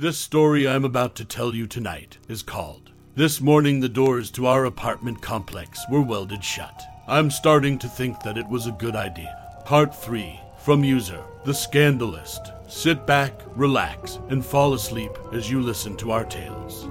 This story I'm about to tell you tonight is called This Morning the Doors to Our Apartment Complex Were Welded Shut. I'm starting to think that it was a good idea. Part 3 from user The Scandalist. Sit back, relax, and fall asleep as you listen to our tales.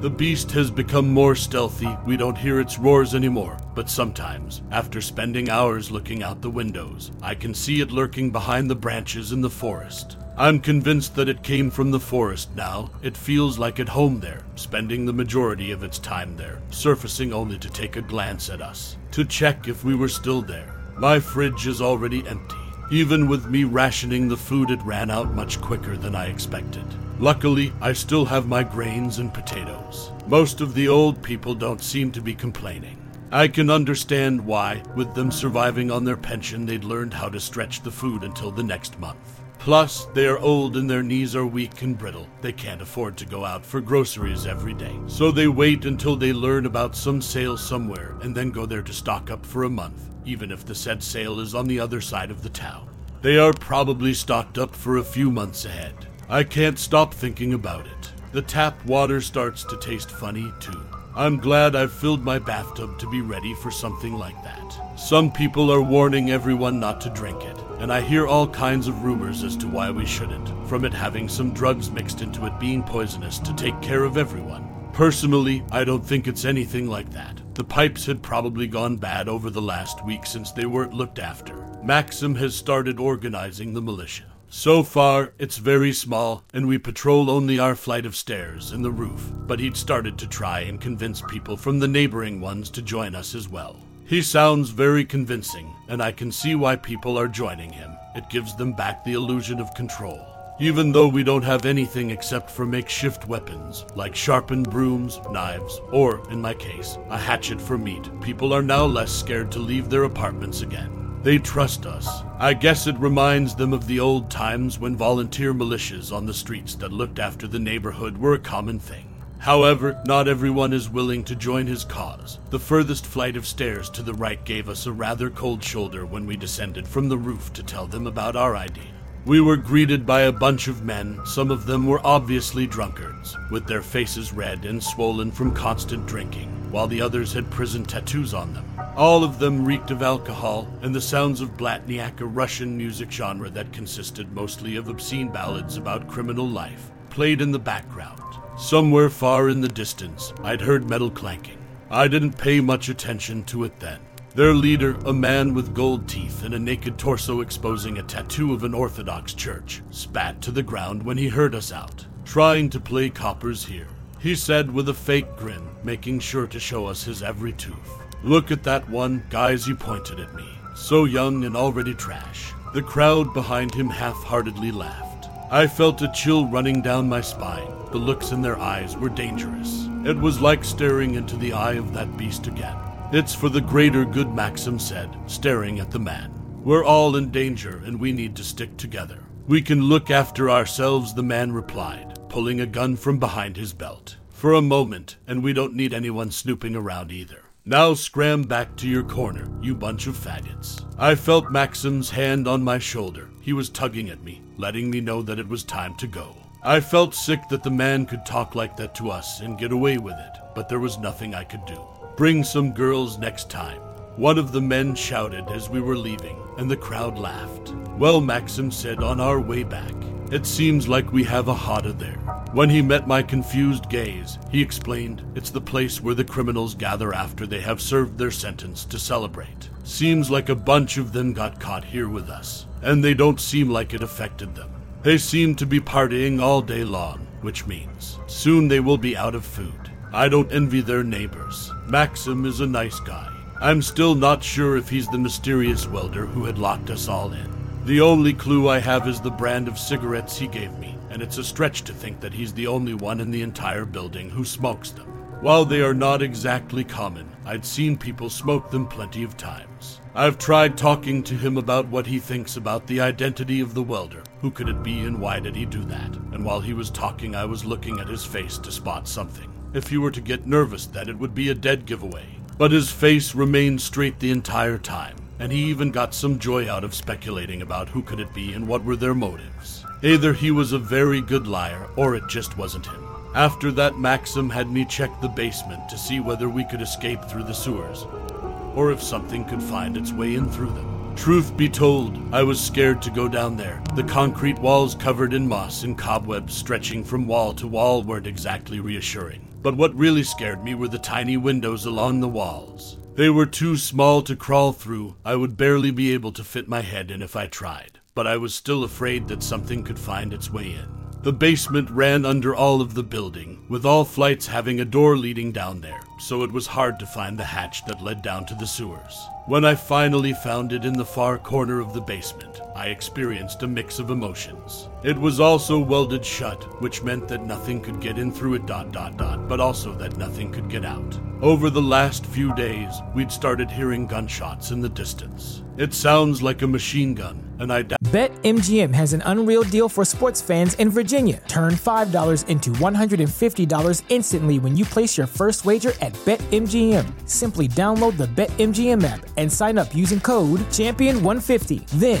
The beast has become more stealthy. We don't hear its roars anymore, but sometimes, after spending hours looking out the windows, I can see it lurking behind the branches in the forest. I'm convinced that it came from the forest now. It feels like at home there, spending the majority of its time there, surfacing only to take a glance at us, to check if we were still there. My fridge is already empty. Even with me rationing the food, it ran out much quicker than I expected. Luckily, I still have my grains and potatoes. Most of the old people don't seem to be complaining. I can understand why, with them surviving on their pension, they'd learned how to stretch the food until the next month. Plus, they are old and their knees are weak and brittle. They can't afford to go out for groceries every day. So they wait until they learn about some sale somewhere and then go there to stock up for a month, even if the said sale is on the other side of the town. They are probably stocked up for a few months ahead. I can't stop thinking about it. The tap water starts to taste funny, too. I'm glad I've filled my bathtub to be ready for something like that. Some people are warning everyone not to drink it, and I hear all kinds of rumors as to why we shouldn't, from it having some drugs mixed into it being poisonous to take care of everyone. Personally, I don't think it's anything like that. The pipes had probably gone bad over the last week since they weren't looked after. Maxim has started organizing the militia. So far, it's very small, and we patrol only our flight of stairs and the roof, but he'd started to try and convince people from the neighboring ones to join us as well. He sounds very convincing, and I can see why people are joining him. It gives them back the illusion of control. Even though we don't have anything except for makeshift weapons, like sharpened brooms, knives, or, in my case, a hatchet for meat, people are now less scared to leave their apartments again. They trust us. I guess it reminds them of the old times when volunteer militias on the streets that looked after the neighborhood were a common thing. However, not everyone is willing to join his cause. The furthest flight of stairs to the right gave us a rather cold shoulder when we descended from the roof to tell them about our idea. We were greeted by a bunch of men. Some of them were obviously drunkards, with their faces red and swollen from constant drinking, while the others had prison tattoos on them. All of them reeked of alcohol and the sounds of Blatniak, a Russian music genre that consisted mostly of obscene ballads about criminal life, played in the background. Somewhere far in the distance, I'd heard metal clanking. I didn't pay much attention to it then. Their leader, a man with gold teeth and a naked torso exposing a tattoo of an Orthodox church, spat to the ground when he heard us out, trying to play coppers here. He said with a fake grin, making sure to show us his every tooth. Look at that one, guys, he pointed at me. So young and already trash. The crowd behind him half heartedly laughed. I felt a chill running down my spine. The looks in their eyes were dangerous. It was like staring into the eye of that beast again. It's for the greater good, Maxim said, staring at the man. We're all in danger and we need to stick together. We can look after ourselves, the man replied, pulling a gun from behind his belt. For a moment, and we don't need anyone snooping around either. Now scram back to your corner, you bunch of faggots. I felt Maxim's hand on my shoulder. He was tugging at me, letting me know that it was time to go. I felt sick that the man could talk like that to us and get away with it, but there was nothing I could do. Bring some girls next time. One of the men shouted as we were leaving, and the crowd laughed. Well, Maxim said on our way back, It seems like we have a Hada there. When he met my confused gaze, he explained it's the place where the criminals gather after they have served their sentence to celebrate. Seems like a bunch of them got caught here with us, and they don't seem like it affected them. They seem to be partying all day long, which means soon they will be out of food. I don't envy their neighbors. Maxim is a nice guy. I'm still not sure if he's the mysterious welder who had locked us all in. The only clue I have is the brand of cigarettes he gave me, and it's a stretch to think that he's the only one in the entire building who smokes them. While they are not exactly common, I'd seen people smoke them plenty of times. I've tried talking to him about what he thinks about the identity of the welder. Who could it be and why did he do that? And while he was talking, I was looking at his face to spot something. If he were to get nervous, then it would be a dead giveaway. But his face remained straight the entire time, and he even got some joy out of speculating about who could it be and what were their motives. Either he was a very good liar, or it just wasn't him. After that, Maxim had me check the basement to see whether we could escape through the sewers, or if something could find its way in through them. Truth be told, I was scared to go down there. The concrete walls covered in moss and cobwebs stretching from wall to wall weren't exactly reassuring. But what really scared me were the tiny windows along the walls. They were too small to crawl through. I would barely be able to fit my head in if I tried. But I was still afraid that something could find its way in. The basement ran under all of the building, with all flights having a door leading down there, so it was hard to find the hatch that led down to the sewers. When I finally found it in the far corner of the basement, I experienced a mix of emotions. It was also welded shut, which meant that nothing could get in through it dot dot dot, but also that nothing could get out. Over the last few days, we'd started hearing gunshots in the distance. It sounds like a machine gun, and I doubt BetMGM has an unreal deal for sports fans in Virginia. Turn $5 into $150 instantly when you place your first wager at BetMGM. Simply download the BetMGM app and sign up using code Champion150. Then,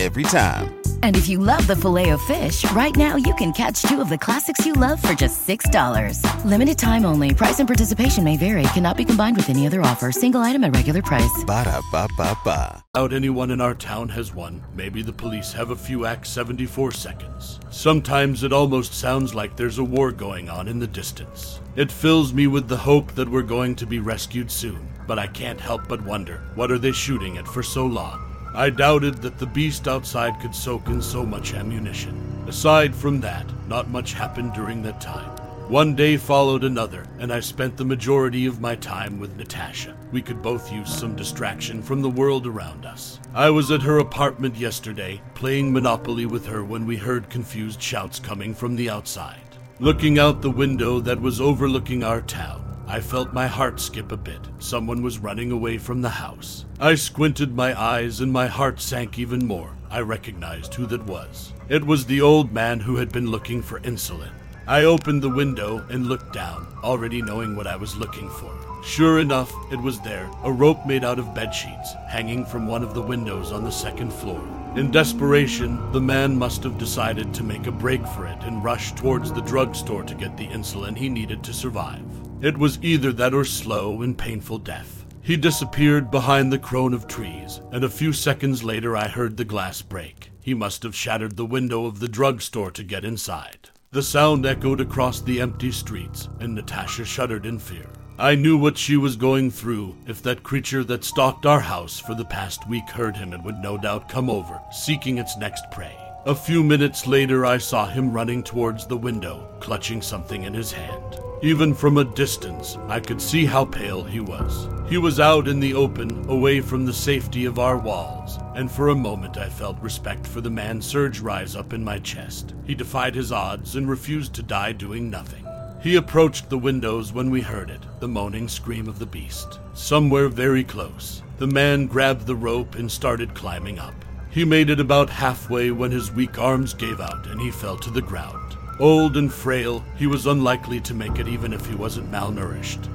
Every time. And if you love the Filet-O-Fish, right now you can catch two of the classics you love for just $6. Limited time only. Price and participation may vary. Cannot be combined with any other offer. Single item at regular price. Ba da ba ba ba. Out anyone in our town has won. Maybe the police have a few Act 74 seconds. Sometimes it almost sounds like there's a war going on in the distance. It fills me with the hope that we're going to be rescued soon, but I can't help but wonder what are they shooting at for so long? I doubted that the beast outside could soak in so much ammunition. Aside from that, not much happened during that time. One day followed another, and I spent the majority of my time with Natasha. We could both use some distraction from the world around us. I was at her apartment yesterday, playing Monopoly with her when we heard confused shouts coming from the outside. Looking out the window that was overlooking our town, I felt my heart skip a bit. Someone was running away from the house. I squinted my eyes and my heart sank even more. I recognized who that was. It was the old man who had been looking for insulin. I opened the window and looked down, already knowing what I was looking for. Sure enough, it was there, a rope made out of bed sheets, hanging from one of the windows on the second floor. In desperation, the man must have decided to make a break for it and rush towards the drugstore to get the insulin he needed to survive. It was either that or slow and painful death. He disappeared behind the crone of trees, and a few seconds later I heard the glass break. He must have shattered the window of the drugstore to get inside. The sound echoed across the empty streets, and Natasha shuddered in fear. I knew what she was going through. If that creature that stalked our house for the past week heard him, it would no doubt come over, seeking its next prey. A few minutes later, I saw him running towards the window, clutching something in his hand. Even from a distance, I could see how pale he was. He was out in the open, away from the safety of our walls, and for a moment I felt respect for the man surge rise up in my chest. He defied his odds and refused to die doing nothing. He approached the windows when we heard it, the moaning scream of the beast. Somewhere very close, the man grabbed the rope and started climbing up. He made it about halfway when his weak arms gave out and he fell to the ground. Old and frail, he was unlikely to make it even if he wasn't malnourished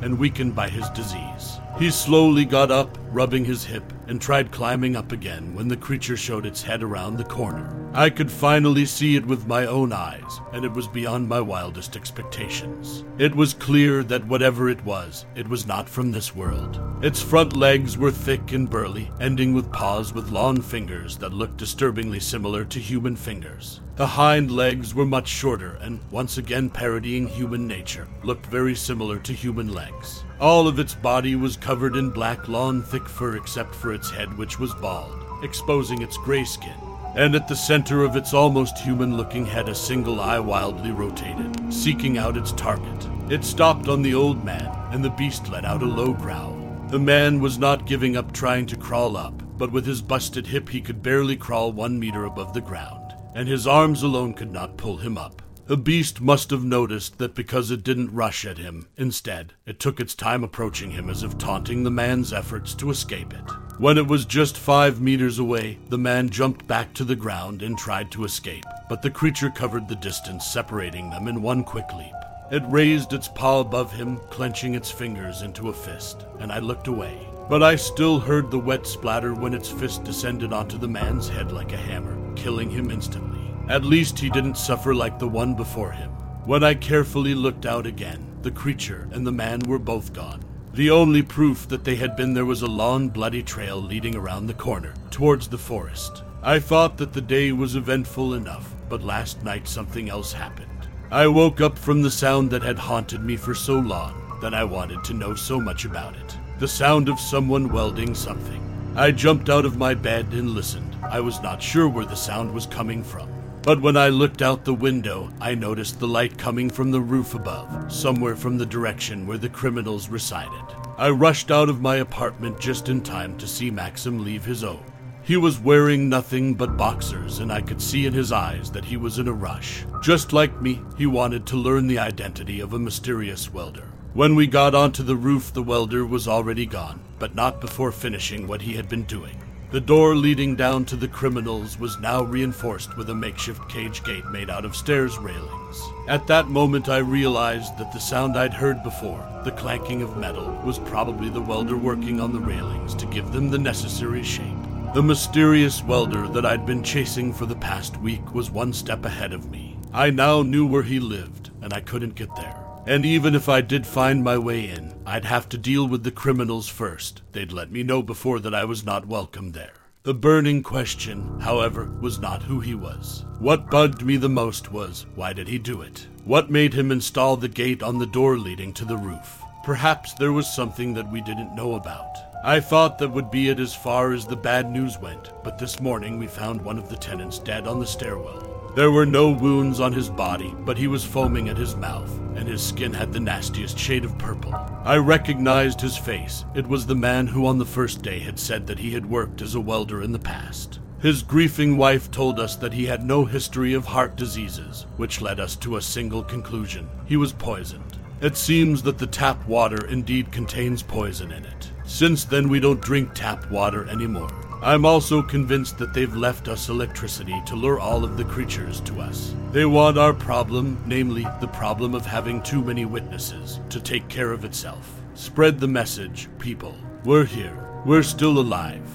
and weakened by his disease. He slowly got up, rubbing his hip, and tried climbing up again when the creature showed its head around the corner. I could finally see it with my own eyes, and it was beyond my wildest expectations. It was clear that whatever it was, it was not from this world. Its front legs were thick and burly, ending with paws with long fingers that looked disturbingly similar to human fingers. The hind legs were much shorter and, once again parodying human nature, looked very similar to human legs. All of its body was covered in black, lawn thick fur except for its head, which was bald, exposing its gray skin. And at the center of its almost human looking head, a single eye wildly rotated, seeking out its target. It stopped on the old man, and the beast let out a low growl. The man was not giving up trying to crawl up, but with his busted hip, he could barely crawl one meter above the ground, and his arms alone could not pull him up. The beast must have noticed that because it didn't rush at him, instead, it took its time approaching him as if taunting the man's efforts to escape it. When it was just five meters away, the man jumped back to the ground and tried to escape, but the creature covered the distance separating them in one quick leap. It raised its paw above him, clenching its fingers into a fist, and I looked away. But I still heard the wet splatter when its fist descended onto the man's head like a hammer, killing him instantly. At least he didn't suffer like the one before him. When I carefully looked out again, the creature and the man were both gone. The only proof that they had been there was a long, bloody trail leading around the corner, towards the forest. I thought that the day was eventful enough, but last night something else happened. I woke up from the sound that had haunted me for so long that I wanted to know so much about it. The sound of someone welding something. I jumped out of my bed and listened. I was not sure where the sound was coming from. But when I looked out the window, I noticed the light coming from the roof above, somewhere from the direction where the criminals resided. I rushed out of my apartment just in time to see Maxim leave his own. He was wearing nothing but boxers, and I could see in his eyes that he was in a rush. Just like me, he wanted to learn the identity of a mysterious welder. When we got onto the roof, the welder was already gone, but not before finishing what he had been doing. The door leading down to the criminals was now reinforced with a makeshift cage gate made out of stairs railings. At that moment, I realized that the sound I'd heard before, the clanking of metal, was probably the welder working on the railings to give them the necessary shape. The mysterious welder that I'd been chasing for the past week was one step ahead of me. I now knew where he lived, and I couldn't get there. And even if I did find my way in, I'd have to deal with the criminals first. They'd let me know before that I was not welcome there. The burning question, however, was not who he was. What bugged me the most was why did he do it? What made him install the gate on the door leading to the roof? Perhaps there was something that we didn't know about. I thought that would be it as far as the bad news went, but this morning we found one of the tenants dead on the stairwell. There were no wounds on his body, but he was foaming at his mouth, and his skin had the nastiest shade of purple. I recognized his face. It was the man who on the first day had said that he had worked as a welder in the past. His grieving wife told us that he had no history of heart diseases, which led us to a single conclusion. He was poisoned. It seems that the tap water indeed contains poison in it. Since then, we don't drink tap water anymore. I'm also convinced that they've left us electricity to lure all of the creatures to us. They want our problem, namely the problem of having too many witnesses, to take care of itself. Spread the message, people. We're here. We're still alive.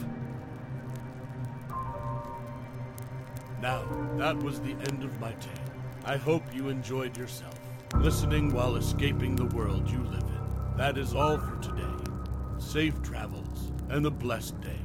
Now, that was the end of my tale. I hope you enjoyed yourself, listening while escaping the world you live in. That is all for today. Safe travels and a blessed day.